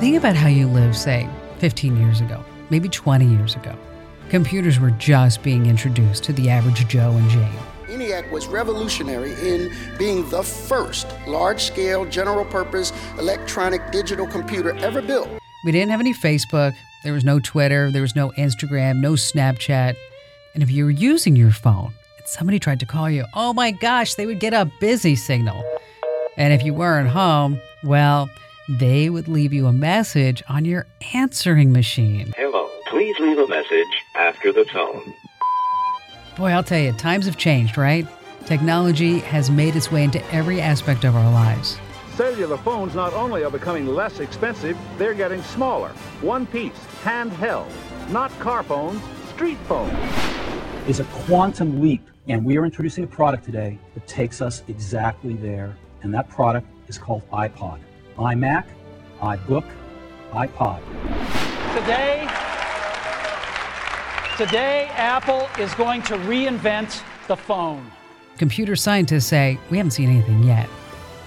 Think about how you lived, say, 15 years ago, maybe 20 years ago. Computers were just being introduced to the average Joe and Jane. ENIAC was revolutionary in being the first large scale general purpose electronic digital computer ever built. We didn't have any Facebook, there was no Twitter, there was no Instagram, no Snapchat. And if you were using your phone and somebody tried to call you, oh my gosh, they would get a busy signal. And if you weren't home, well, they would leave you a message on your answering machine. Hello. Please leave a message after the tone. Boy, I'll tell you, times have changed, right? Technology has made its way into every aspect of our lives. Cellular phones not only are becoming less expensive, they're getting smaller. One piece, handheld. Not car phones, street phones. is a quantum leap. And we are introducing a product today that takes us exactly there. And that product is called iPod. iMac, iBook, iPod. Today, today Apple is going to reinvent the phone. Computer scientists say we haven't seen anything yet.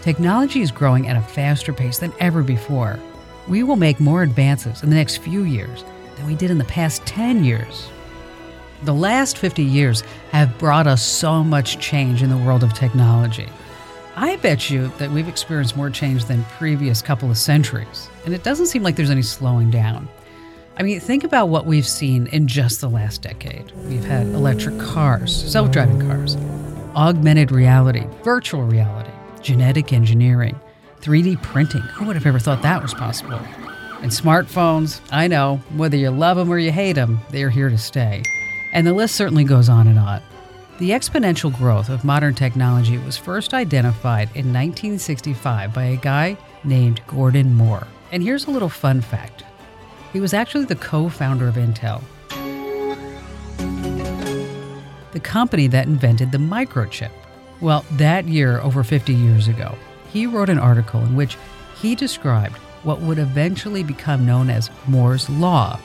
Technology is growing at a faster pace than ever before. We will make more advances in the next few years than we did in the past 10 years. The last 50 years have brought us so much change in the world of technology. I bet you that we've experienced more change than previous couple of centuries, and it doesn't seem like there's any slowing down. I mean, think about what we've seen in just the last decade. We've had electric cars, self driving cars, augmented reality, virtual reality, genetic engineering, 3D printing. Who would have ever thought that was possible? And smartphones, I know, whether you love them or you hate them, they're here to stay. And the list certainly goes on and on. The exponential growth of modern technology was first identified in 1965 by a guy named Gordon Moore. And here's a little fun fact he was actually the co founder of Intel, the company that invented the microchip. Well, that year, over 50 years ago, he wrote an article in which he described what would eventually become known as Moore's Law.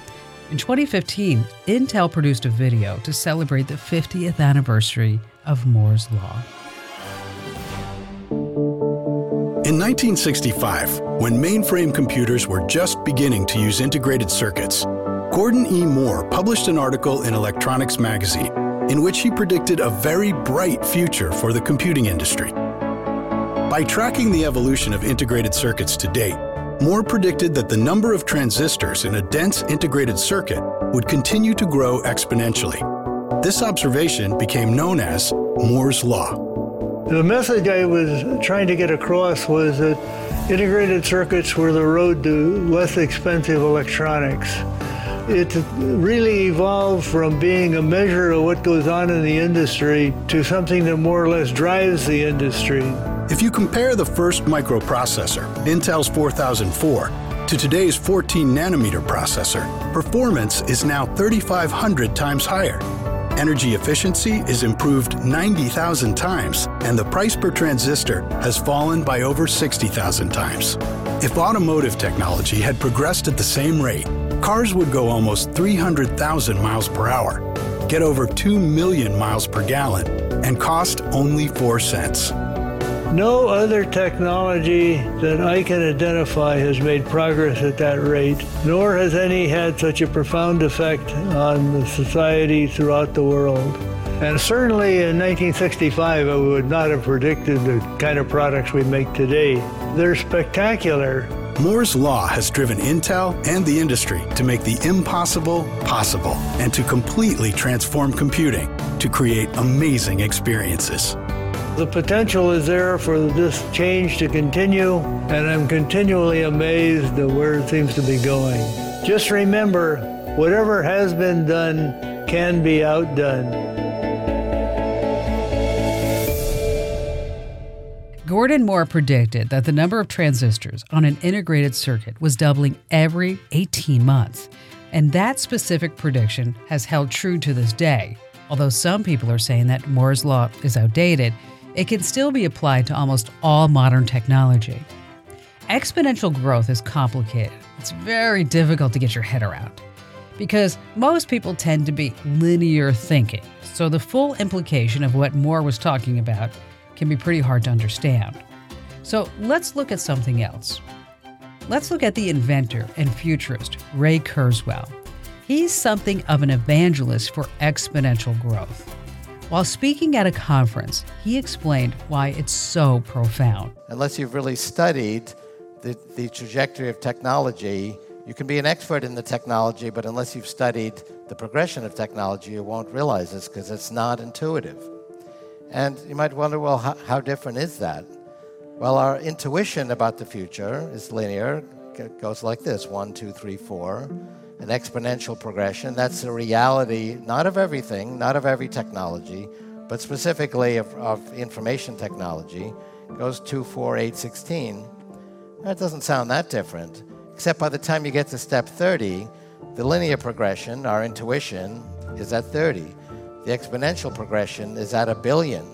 In 2015, Intel produced a video to celebrate the 50th anniversary of Moore's Law. In 1965, when mainframe computers were just beginning to use integrated circuits, Gordon E. Moore published an article in Electronics magazine in which he predicted a very bright future for the computing industry. By tracking the evolution of integrated circuits to date, Moore predicted that the number of transistors in a dense integrated circuit would continue to grow exponentially. This observation became known as Moore's Law. The message I was trying to get across was that integrated circuits were the road to less expensive electronics. It really evolved from being a measure of what goes on in the industry to something that more or less drives the industry. If you compare the first microprocessor, Intel's 4004, to today's 14 nanometer processor, performance is now 3,500 times higher. Energy efficiency is improved 90,000 times, and the price per transistor has fallen by over 60,000 times. If automotive technology had progressed at the same rate, cars would go almost 300,000 miles per hour, get over 2 million miles per gallon, and cost only 4 cents. No other technology that I can identify has made progress at that rate, nor has any had such a profound effect on the society throughout the world. And certainly in 1965, I would not have predicted the kind of products we make today. They're spectacular. Moore's Law has driven Intel and the industry to make the impossible possible and to completely transform computing to create amazing experiences. The potential is there for this change to continue, and I'm continually amazed at where it seems to be going. Just remember, whatever has been done can be outdone. Gordon Moore predicted that the number of transistors on an integrated circuit was doubling every 18 months. And that specific prediction has held true to this day. Although some people are saying that Moore's Law is outdated, it can still be applied to almost all modern technology. Exponential growth is complicated. It's very difficult to get your head around because most people tend to be linear thinking. So the full implication of what Moore was talking about can be pretty hard to understand. So let's look at something else. Let's look at the inventor and futurist, Ray Kurzweil. He's something of an evangelist for exponential growth. While speaking at a conference, he explained why it's so profound. Unless you've really studied the, the trajectory of technology, you can be an expert in the technology, but unless you've studied the progression of technology, you won't realize this because it's not intuitive. And you might wonder, well, how, how, different is that? Well, our intuition about the future is linear. It goes like this one, two, three, four. An exponential progression. That's the reality, not of everything, not of every technology, but specifically of, of information technology. It goes 2, 4, 8, 16. That doesn't sound that different, except by the time you get to step 30, the linear progression, our intuition, is at 30. The exponential progression is at a billion.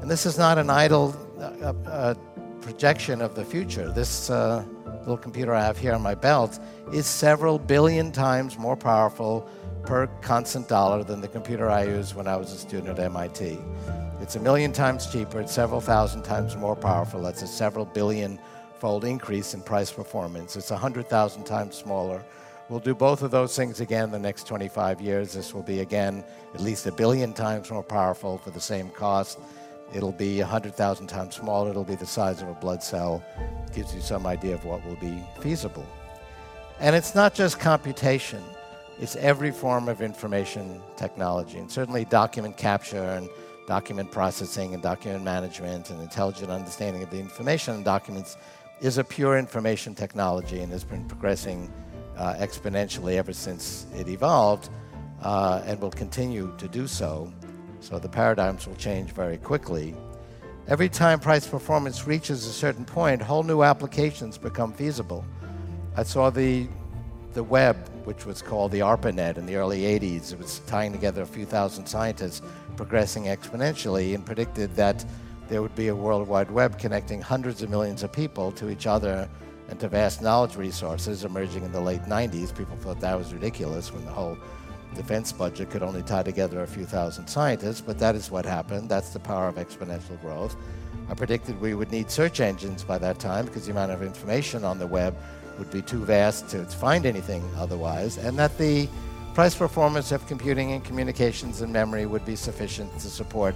And this is not an idle uh, uh, projection of the future. This uh, little computer I have here on my belt is several billion times more powerful per constant dollar than the computer I used when I was a student at MIT. It's a million times cheaper, it's several thousand times more powerful. That's a several billion fold increase in price performance. It's 100,000 times smaller We'll do both of those things again in the next 25 years. This will be again at least a billion times more powerful for the same cost. It'll be 100,000 times smaller. It'll be the size of a blood cell. Gives you some idea of what will be feasible. And it's not just computation, it's every form of information technology. And certainly document capture and document processing and document management and intelligent understanding of the information in documents is a pure information technology and has been progressing uh, exponentially ever since it evolved uh, and will continue to do so. So the paradigms will change very quickly. Every time price performance reaches a certain point, whole new applications become feasible. I saw the, the web, which was called the ARPANET in the early 80s. It was tying together a few thousand scientists progressing exponentially and predicted that there would be a World Wide Web connecting hundreds of millions of people to each other and to vast knowledge resources emerging in the late 90s. People thought that was ridiculous when the whole defense budget could only tie together a few thousand scientists, but that is what happened. That's the power of exponential growth. I predicted we would need search engines by that time because the amount of information on the web would be too vast to find anything otherwise, and that the price performance of computing and communications and memory would be sufficient to support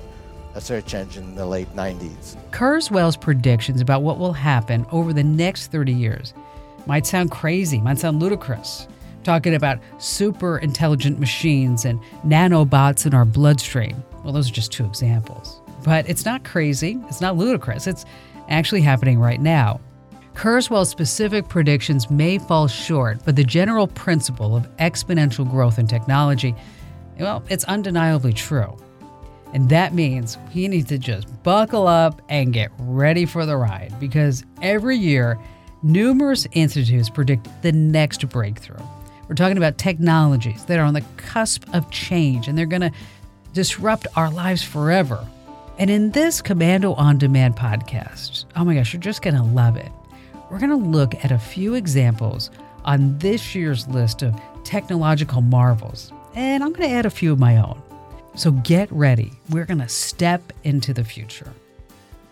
a search engine in the late 90s. Kurzweil's predictions about what will happen over the next 30 years might sound crazy, might sound ludicrous. Talking about super intelligent machines and nanobots in our bloodstream. Well, those are just two examples. But it's not crazy, it's not ludicrous, it's actually happening right now. Kurzweil's specific predictions may fall short, but the general principle of exponential growth in technology, well, it's undeniably true. And that means we need to just buckle up and get ready for the ride because every year, numerous institutes predict the next breakthrough. We're talking about technologies that are on the cusp of change and they're going to disrupt our lives forever. And in this Komando on Demand podcast, oh my gosh, you're just going to love it. We're going to look at a few examples on this year's list of technological marvels, and I'm going to add a few of my own. So get ready. We're going to step into the future.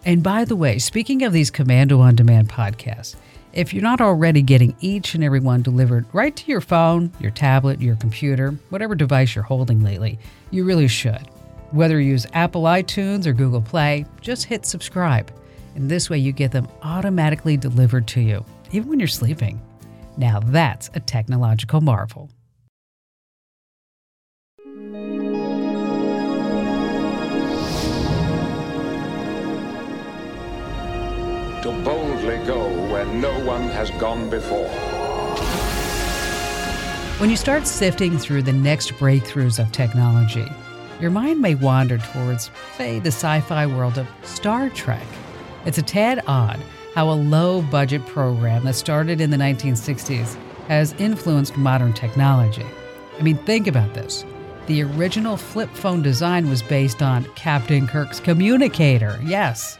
And by the way, speaking of these Komando on Demand podcasts, if you're not already getting each and every one delivered right to your phone, your tablet, your computer, whatever device you're holding lately, you really should. Whether you use Apple iTunes or Google Play, just hit subscribe. And this way you get them automatically delivered to you, even when you're sleeping. Now that's a technological marvel. To boldly go where no one has gone before. When you start sifting through the next breakthroughs of technology, your mind may wander towards, say, the sci fi world of Star Trek. It's a tad odd how a low budget program that started in the 1960s has influenced modern technology. I mean, think about this. The original flip phone design was based on Captain Kirk's communicator, yes.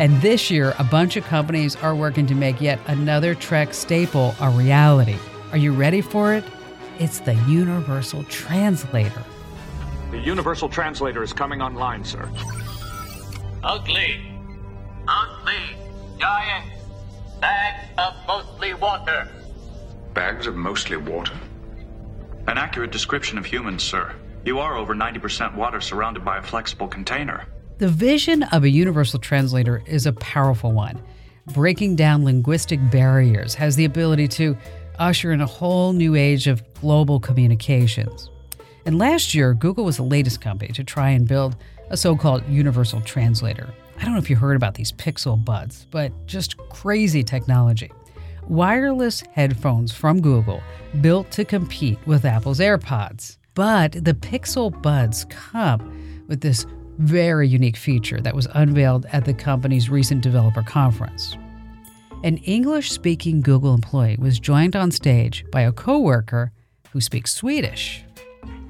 And this year, a bunch of companies are working to make yet another Trek staple a reality. Are you ready for it? It's the Universal Translator. The Universal Translator is coming online, sir. Ugly. Ugly. Giant. Bags of mostly water. Bags of mostly water? An accurate description of humans, sir. You are over 90% water surrounded by a flexible container. The vision of a universal translator is a powerful one. Breaking down linguistic barriers has the ability to usher in a whole new age of global communications. And last year, Google was the latest company to try and build a so called universal translator. I don't know if you heard about these Pixel Buds, but just crazy technology. Wireless headphones from Google built to compete with Apple's AirPods. But the Pixel Buds come with this very unique feature that was unveiled at the company's recent developer conference. An English speaking Google employee was joined on stage by a coworker who speaks Swedish.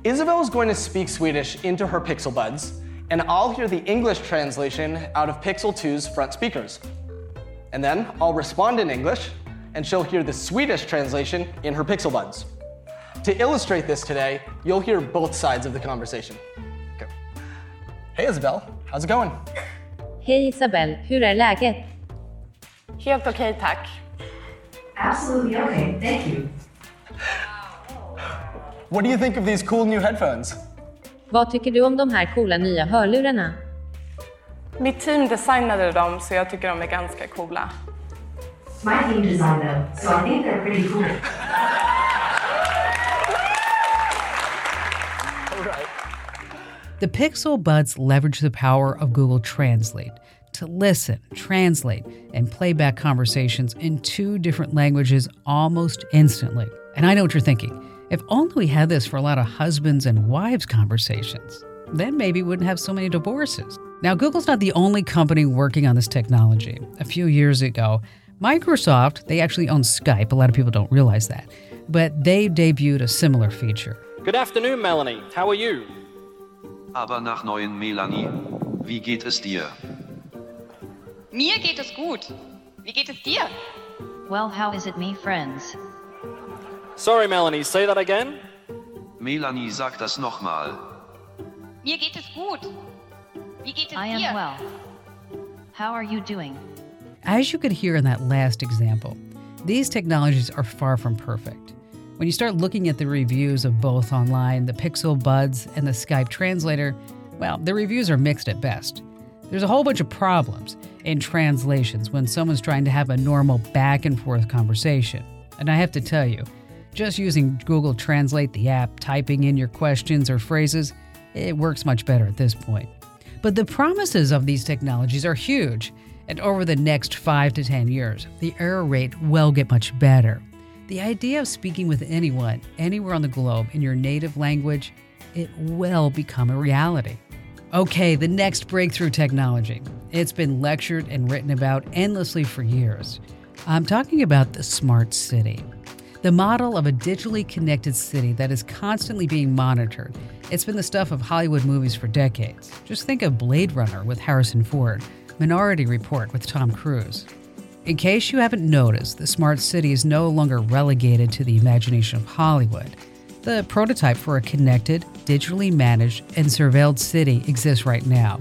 Isabel is going to speak Swedish into her Pixel Buds, and I'll hear the English translation out of Pixel 2's front speakers. And then I'll respond in English, and she'll hear the Swedish translation in her Pixel Buds. To illustrate this today, you'll hear both sides of the conversation. Okay. Hey Isabel, how's it going? Hej Isabel, hur är läget? Helt okej tack. Absolutely okay, thank you. What do you think of these cool new headphones? Vad tycker du om de här coola nya hörlurarna? Mitt team designade dem så jag tycker de är ganska coola. My team designed them, so I think they're pretty cool. The Pixel Buds leverage the power of Google Translate to listen, translate, and play back conversations in two different languages almost instantly. And I know what you're thinking. If only we had this for a lot of husbands and wives conversations, then maybe we wouldn't have so many divorces. Now, Google's not the only company working on this technology. A few years ago, Microsoft, they actually own Skype. A lot of people don't realize that. But they debuted a similar feature. Good afternoon, Melanie. How are you? Aber nach neuen Melanie. Wie geht es dir? Mir geht es gut. Wie geht es dir? Well, how is it, me friends? Sorry, Melanie, say that again. Melanie, sag das nochmal. Mir geht es gut. Wie geht es I dir? am well. How are you doing? As you could hear in that last example, these technologies are far from perfect. When you start looking at the reviews of both online, the Pixel Buds and the Skype Translator, well, the reviews are mixed at best. There's a whole bunch of problems in translations when someone's trying to have a normal back and forth conversation. And I have to tell you, just using Google Translate, the app, typing in your questions or phrases, it works much better at this point. But the promises of these technologies are huge, and over the next five to 10 years, the error rate will get much better. The idea of speaking with anyone, anywhere on the globe, in your native language, it will become a reality. Okay, the next breakthrough technology. It's been lectured and written about endlessly for years. I'm talking about the smart city. The model of a digitally connected city that is constantly being monitored. It's been the stuff of Hollywood movies for decades. Just think of Blade Runner with Harrison Ford, Minority Report with Tom Cruise. In case you haven't noticed, the smart city is no longer relegated to the imagination of Hollywood. The prototype for a connected, digitally managed, and surveilled city exists right now.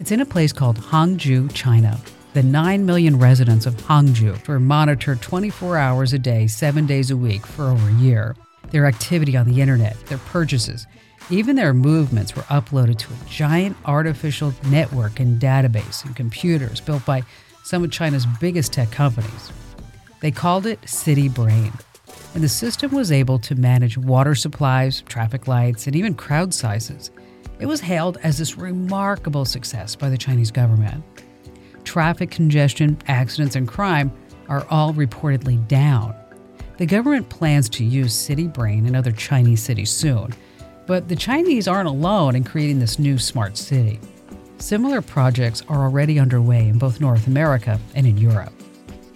It's in a place called Hangzhou, China. The 9 million residents of Hangzhou were monitored 24 hours a day, 7 days a week for over a year. Their activity on the internet, their purchases, even their movements were uploaded to a giant artificial network and database and computers built by some of China's biggest tech companies. They called it City Brain, and the system was able to manage water supplies, traffic lights, and even crowd sizes. It was hailed as this remarkable success by the Chinese government. Traffic congestion, accidents, and crime are all reportedly down. The government plans to use City Brain in other Chinese cities soon, but the Chinese aren't alone in creating this new smart city. Similar projects are already underway in both North America and in Europe.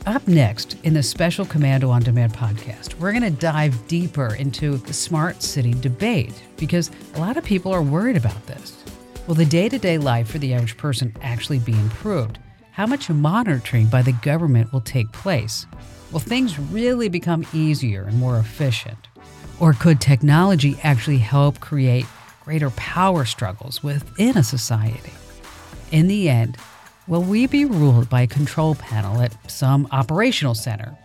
Up next in the special Komando on Demand podcast, we're going to dive deeper into the smart city debate because a lot of people are worried about this. Will the day to day life for the average person actually be improved? How much monitoring by the government will take place? Will things really become easier and more efficient? Or could technology actually help create greater power struggles within a society? In the end, will we be ruled by a control panel at some operational center?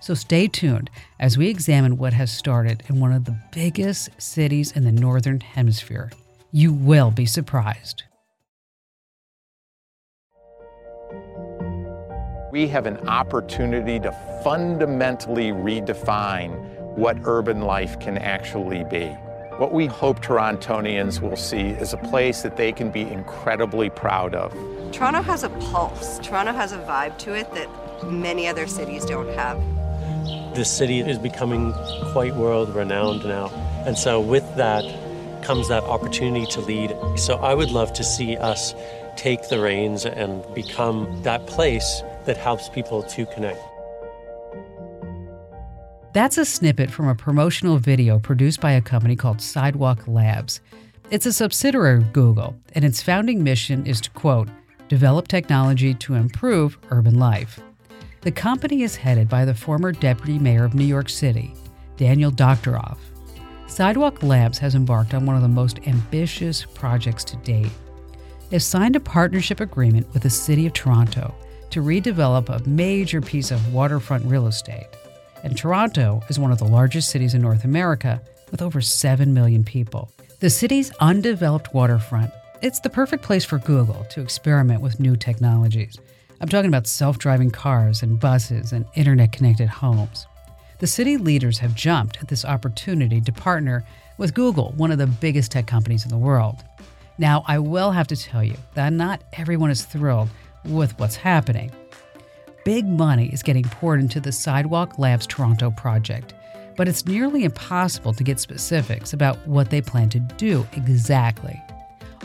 So stay tuned as we examine what has started in one of the biggest cities in the Northern Hemisphere. You will be surprised. We have an opportunity to fundamentally redefine what urban life can actually be. What we hope Torontonians will see is a place that they can be incredibly proud of. Toronto has a pulse. Toronto has a vibe to it that many other cities don't have. The city is becoming quite world renowned now. And so, with that comes that opportunity to lead. So, I would love to see us take the reins and become that place that helps people to connect. That's a snippet from a promotional video produced by a company called Sidewalk Labs. It's a subsidiary of Google, and its founding mission is to quote, develop technology to improve urban life. The company is headed by the former deputy mayor of New York City, Daniel Doctoroff. Sidewalk Labs has embarked on one of the most ambitious projects to date. They've signed a partnership agreement with the City of Toronto to redevelop a major piece of waterfront real estate and Toronto is one of the largest cities in North America with over 7 million people. The city's undeveloped waterfront, it's the perfect place for Google to experiment with new technologies. I'm talking about self-driving cars and buses and internet-connected homes. The city leaders have jumped at this opportunity to partner with Google, one of the biggest tech companies in the world. Now, I will have to tell you that not everyone is thrilled with what's happening big money is getting poured into the Sidewalk Labs Toronto project, but it's nearly impossible to get specifics about what they plan to do exactly.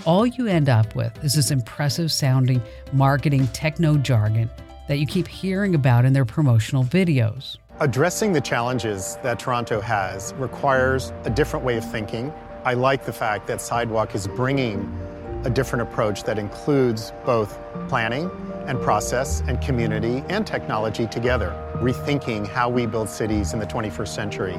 All you end up with is this impressive sounding marketing techno jargon that you keep hearing about in their promotional videos. Addressing the challenges that Toronto has requires a different way of thinking. I like the fact that Sidewalk is bringing a different approach that includes both planning and process and community and technology together, rethinking how we build cities in the 21st century.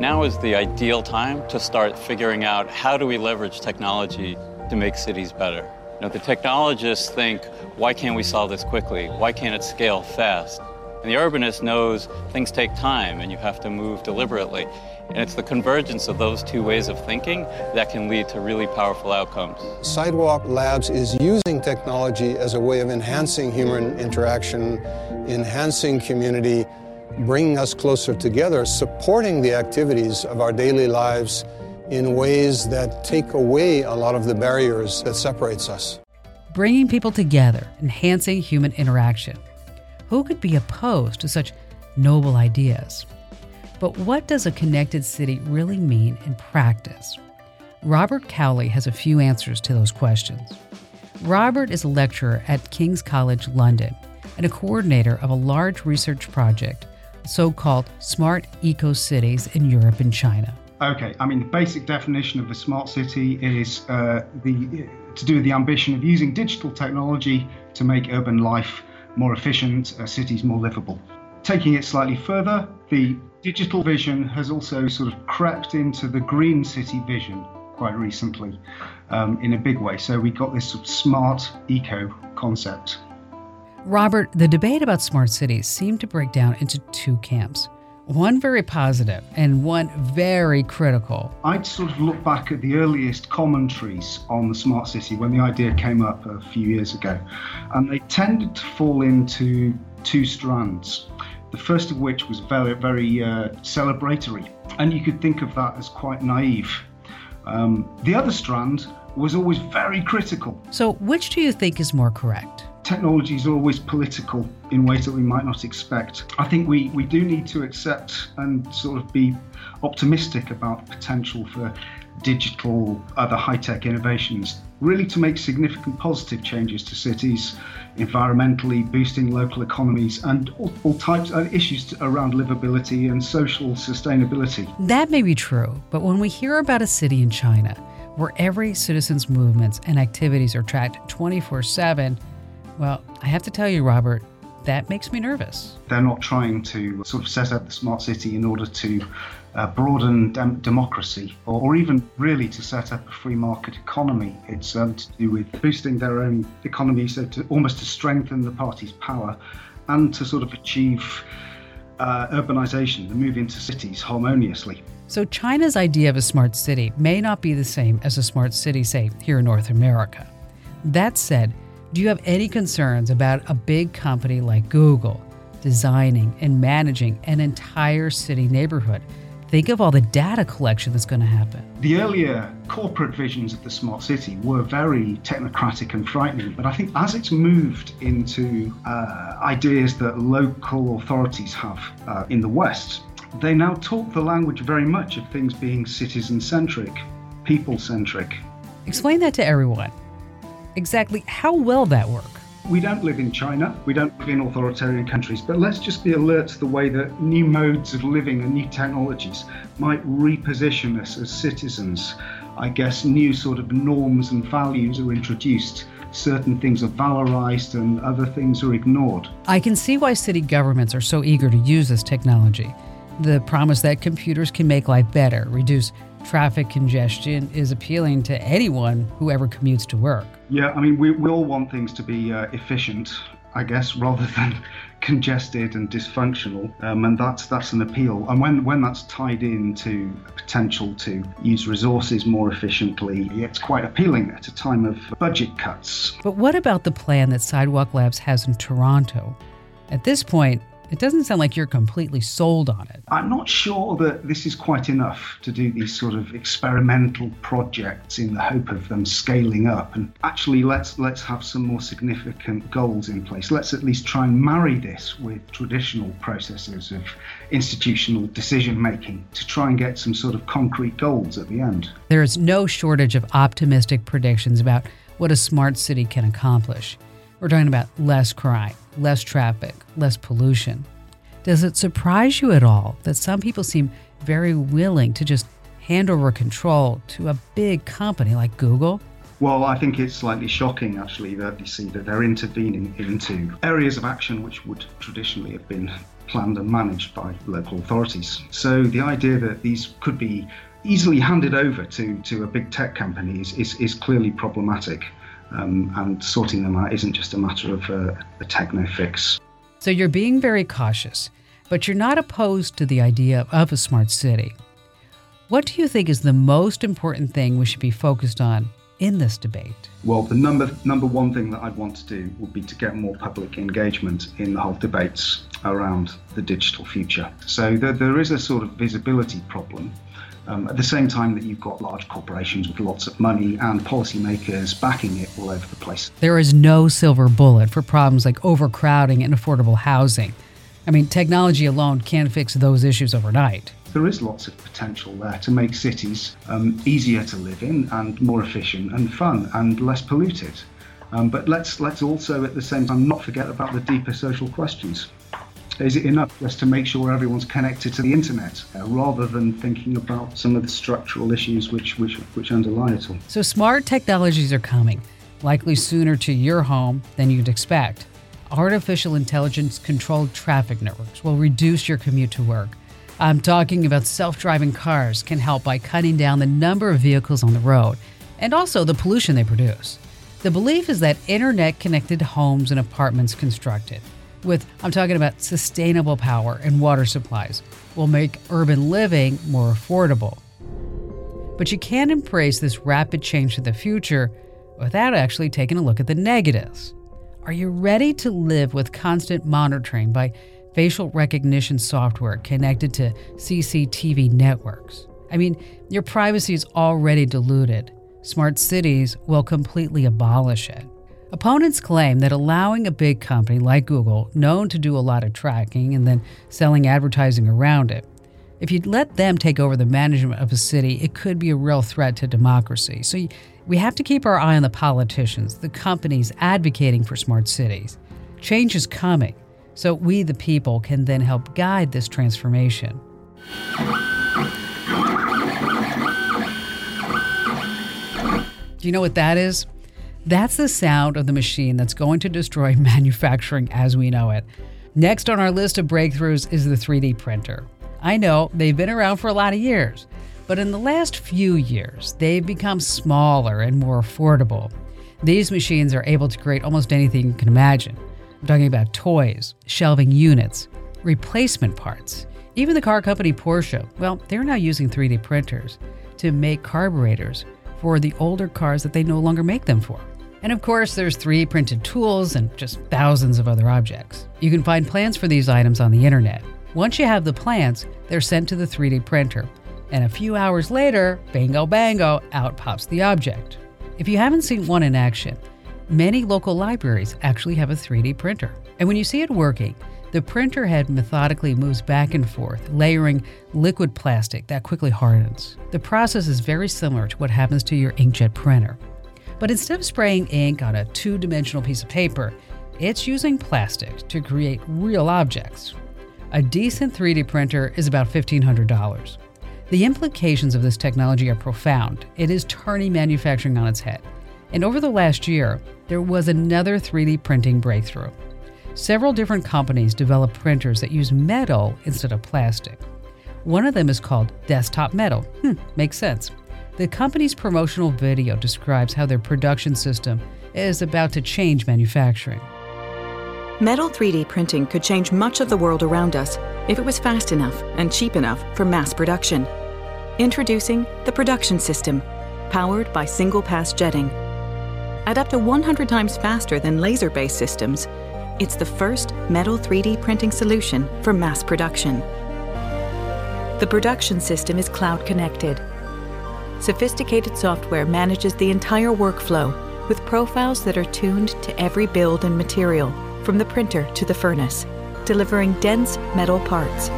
Now is the ideal time to start figuring out how do we leverage technology to make cities better. You know, the technologists think, why can't we solve this quickly? Why can't it scale fast? And the urbanist knows things take time and you have to move deliberately. And it's the convergence of those two ways of thinking that can lead to really powerful outcomes. Sidewalk Labs is using technology as a way of enhancing human interaction, enhancing community, bringing us closer together, supporting the activities of our daily lives in ways that take away a lot of the barriers that separates us. Bringing people together, enhancing human interaction. Who could be opposed to such noble ideas? But what does a connected city really mean in practice? Robert Cowley has a few answers to those questions. Robert is a lecturer at King's College London and a coordinator of a large research project, so called Smart Eco Cities in Europe and China. Okay, I mean, the basic definition of a smart city is uh, the, to do with the ambition of using digital technology to make urban life more efficient, uh, cities more livable. Taking it slightly further, the digital vision has also sort of crept into the green city vision quite recently um, in a big way. So we got this sort of smart eco concept. Robert, the debate about smart cities seemed to break down into two camps. One very positive and one very critical. I'd sort of look back at the earliest commentaries on the smart city when the idea came up a few years ago, and they tended to fall into two strands the first of which was very, very uh, celebratory, and you could think of that as quite naive. Um, the other strand was always very critical. So, which do you think is more correct? Technology is always political in ways that we might not expect. I think we, we do need to accept and sort of be optimistic about the potential for digital, other high tech innovations, really to make significant positive changes to cities, environmentally, boosting local economies, and all, all types of issues around livability and social sustainability. That may be true, but when we hear about a city in China where every citizen's movements and activities are tracked 24 7, well, I have to tell you, Robert, that makes me nervous. They're not trying to sort of set up the smart city in order to uh, broaden dem- democracy or, or, even really to set up a free market economy. It's um, to do with boosting their own economy, so to almost to strengthen the party's power and to sort of achieve uh, urbanization, the move into cities harmoniously. So, China's idea of a smart city may not be the same as a smart city, say, here in North America. That said, do you have any concerns about a big company like Google designing and managing an entire city neighborhood? Think of all the data collection that's going to happen. The earlier corporate visions of the smart city were very technocratic and frightening, but I think as it's moved into uh, ideas that local authorities have uh, in the West, they now talk the language very much of things being citizen centric, people centric. Explain that to everyone. Exactly how will that work? We don't live in China, we don't live in authoritarian countries, but let's just be alert to the way that new modes of living and new technologies might reposition us as citizens. I guess new sort of norms and values are introduced. Certain things are valorized and other things are ignored. I can see why city governments are so eager to use this technology. The promise that computers can make life better, reduce traffic congestion is appealing to anyone who ever commutes to work. Yeah, I mean, we, we all want things to be uh, efficient, I guess, rather than congested and dysfunctional, um, and that's that's an appeal. And when when that's tied into potential to use resources more efficiently, it's quite appealing at a time of budget cuts. But what about the plan that Sidewalk Labs has in Toronto? At this point, it doesn't sound like you're completely sold on it. I'm not sure that this is quite enough to do these sort of experimental projects in the hope of them scaling up. And actually, let's let's have some more significant goals in place. Let's at least try and marry this with traditional processes of institutional decision making to try and get some sort of concrete goals at the end. There is no shortage of optimistic predictions about what a smart city can accomplish. We're talking about less crime, less traffic, less pollution. Does it surprise you at all that some people seem very willing to just hand over control to a big company like Google? Well, I think it's slightly shocking actually that you see that they're intervening into areas of action which would traditionally have been planned and managed by local authorities. So the idea that these could be easily handed over to, to a big tech company is, is, is clearly problematic. Um, and sorting them out isn't just a matter of uh, a techno fix. So you're being very cautious, but you're not opposed to the idea of a smart city. What do you think is the most important thing we should be focused on in this debate? Well, the number number one thing that I'd want to do would be to get more public engagement in the whole debates around the digital future. So there, there is a sort of visibility problem. Um, at the same time that you've got large corporations with lots of money and policymakers backing it all over the place. There is no silver bullet for problems like overcrowding and affordable housing. I mean, technology alone can't fix those issues overnight. There is lots of potential there to make cities um, easier to live in and more efficient and fun and less polluted. Um, but let's let's also at the same time not forget about the deeper social questions. Is it enough just to make sure everyone's connected to the internet uh, rather than thinking about some of the structural issues which, which, which underlie it all? So, smart technologies are coming, likely sooner to your home than you'd expect. Artificial intelligence controlled traffic networks will reduce your commute to work. I'm talking about self driving cars can help by cutting down the number of vehicles on the road and also the pollution they produce. The belief is that internet connected homes and apartments constructed with, I'm talking about sustainable power and water supplies, will make urban living more affordable. But you can't embrace this rapid change to the future without actually taking a look at the negatives. Are you ready to live with constant monitoring by facial recognition software connected to CCTV networks? I mean, your privacy is already diluted. Smart cities will completely abolish it. Opponents claim that allowing a big company like Google, known to do a lot of tracking and then selling advertising around it, If you let them take over the management of a city, it could be a real threat to democracy. So we have to keep our eye on the politicians, the companies advocating for smart cities. Change is coming, so we, the people, can then help guide this transformation. Do you know what that is? That's the sound of the machine that's going to destroy manufacturing as we know it. Next on our list of breakthroughs is the 3D printer. I know they've been around for a lot of years, but in the last few years, they've become smaller and more affordable. These machines are able to create almost anything you can imagine. I'm talking about toys, shelving units, replacement parts. Even the car company Porsche, well, they're now using 3D printers to make carburetors for the older cars that they no longer make them for. And of course, there's 3D printed tools and just thousands of other objects. You can find plans for these items on the internet. Once you have the plans, they're sent to the 3D printer, and a few hours later, bango bango, out pops the object. If you haven't seen one in action, many local libraries actually have a 3D printer. And when you see it working, the printer head methodically moves back and forth, layering liquid plastic that quickly hardens. The process is very similar to what happens to your inkjet printer. But instead of spraying ink on a two dimensional piece of paper, it's using plastic to create real objects. A decent 3D printer is about $1,500. The implications of this technology are profound. It is turning manufacturing on its head. And over the last year, there was another 3D printing breakthrough. Several different companies develop printers that use metal instead of plastic. One of them is called Desktop Metal. Hmm, makes sense. The company's promotional video describes how their production system is about to change manufacturing. Metal 3D printing could change much of the world around us if it was fast enough and cheap enough for mass production. Introducing the production system, powered by single pass jetting. At up to 100 times faster than laser based systems, it's the first metal 3D printing solution for mass production. The production system is cloud connected. Sophisticated software manages the entire workflow with profiles that are tuned to every build and material from the printer to the furnace, delivering dense metal parts.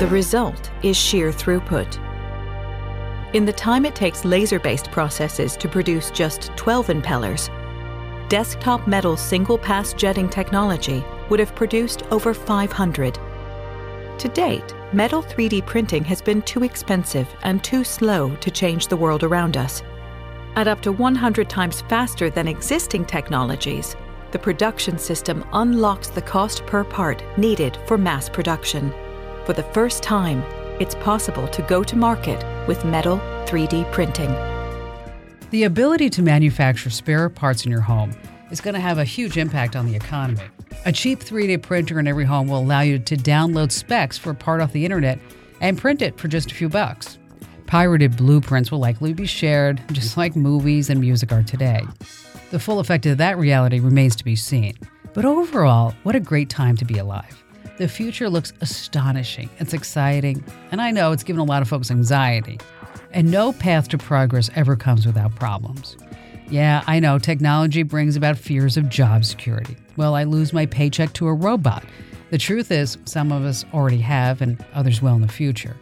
The result is sheer throughput. In the time it takes laser-based processes to produce just 12 impellers, desktop metal single-pass jetting technology would have produced over 500. To date, metal 3D printing has been too expensive and too slow to change the world around us. At up to 100 times faster than existing technologies, the production system unlocks the cost per part needed for mass production. For the first time, it's possible to go to market with metal 3D printing. The ability to manufacture spare parts in your home is going to have a huge impact on the economy. A cheap 3D printer in every home will allow you to download specs for a part off the internet and print it for just a few bucks. Pirated blueprints will likely be shared, just like movies and music are today. The full effect of that reality remains to be seen. But overall, what a great time to be alive. The future looks astonishing, it's exciting, and I know it's given a lot of folks anxiety. And no path to progress ever comes without problems. Yeah, I know technology brings about fears of job security. Well, I lose my paycheck to a robot. The truth is, some of us already have, and others will in the future.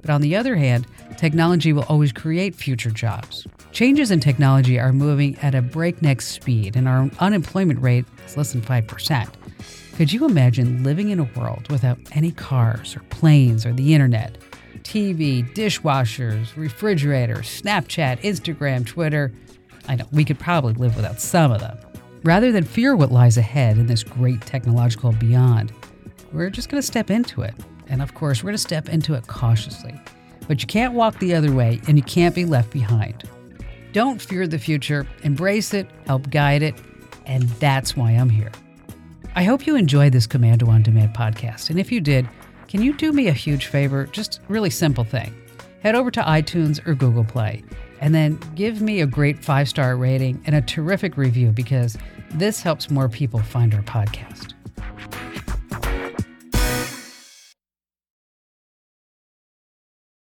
But on the other hand, technology will always create future jobs. Changes in technology are moving at a breakneck speed, and our unemployment rate is less than 5%. Could you imagine living in a world without any cars or planes or the internet? TV, dishwashers, refrigerators, Snapchat, Instagram, Twitter. I know we could probably live without some of them. Rather than fear what lies ahead in this great technological beyond, we're just going to step into it and of course, we're going to step into it cautiously. But you can't walk the other way and you can't be left behind. Don't fear the future, embrace it, help guide it, and that's why I'm here. I hope you enjoyed this Komando on Demand podcast. And if you did, can you do me a huge favor? Just really simple thing. Head over to iTunes or Google Play and then give me a great five star rating and a terrific review because this helps more people find our podcast.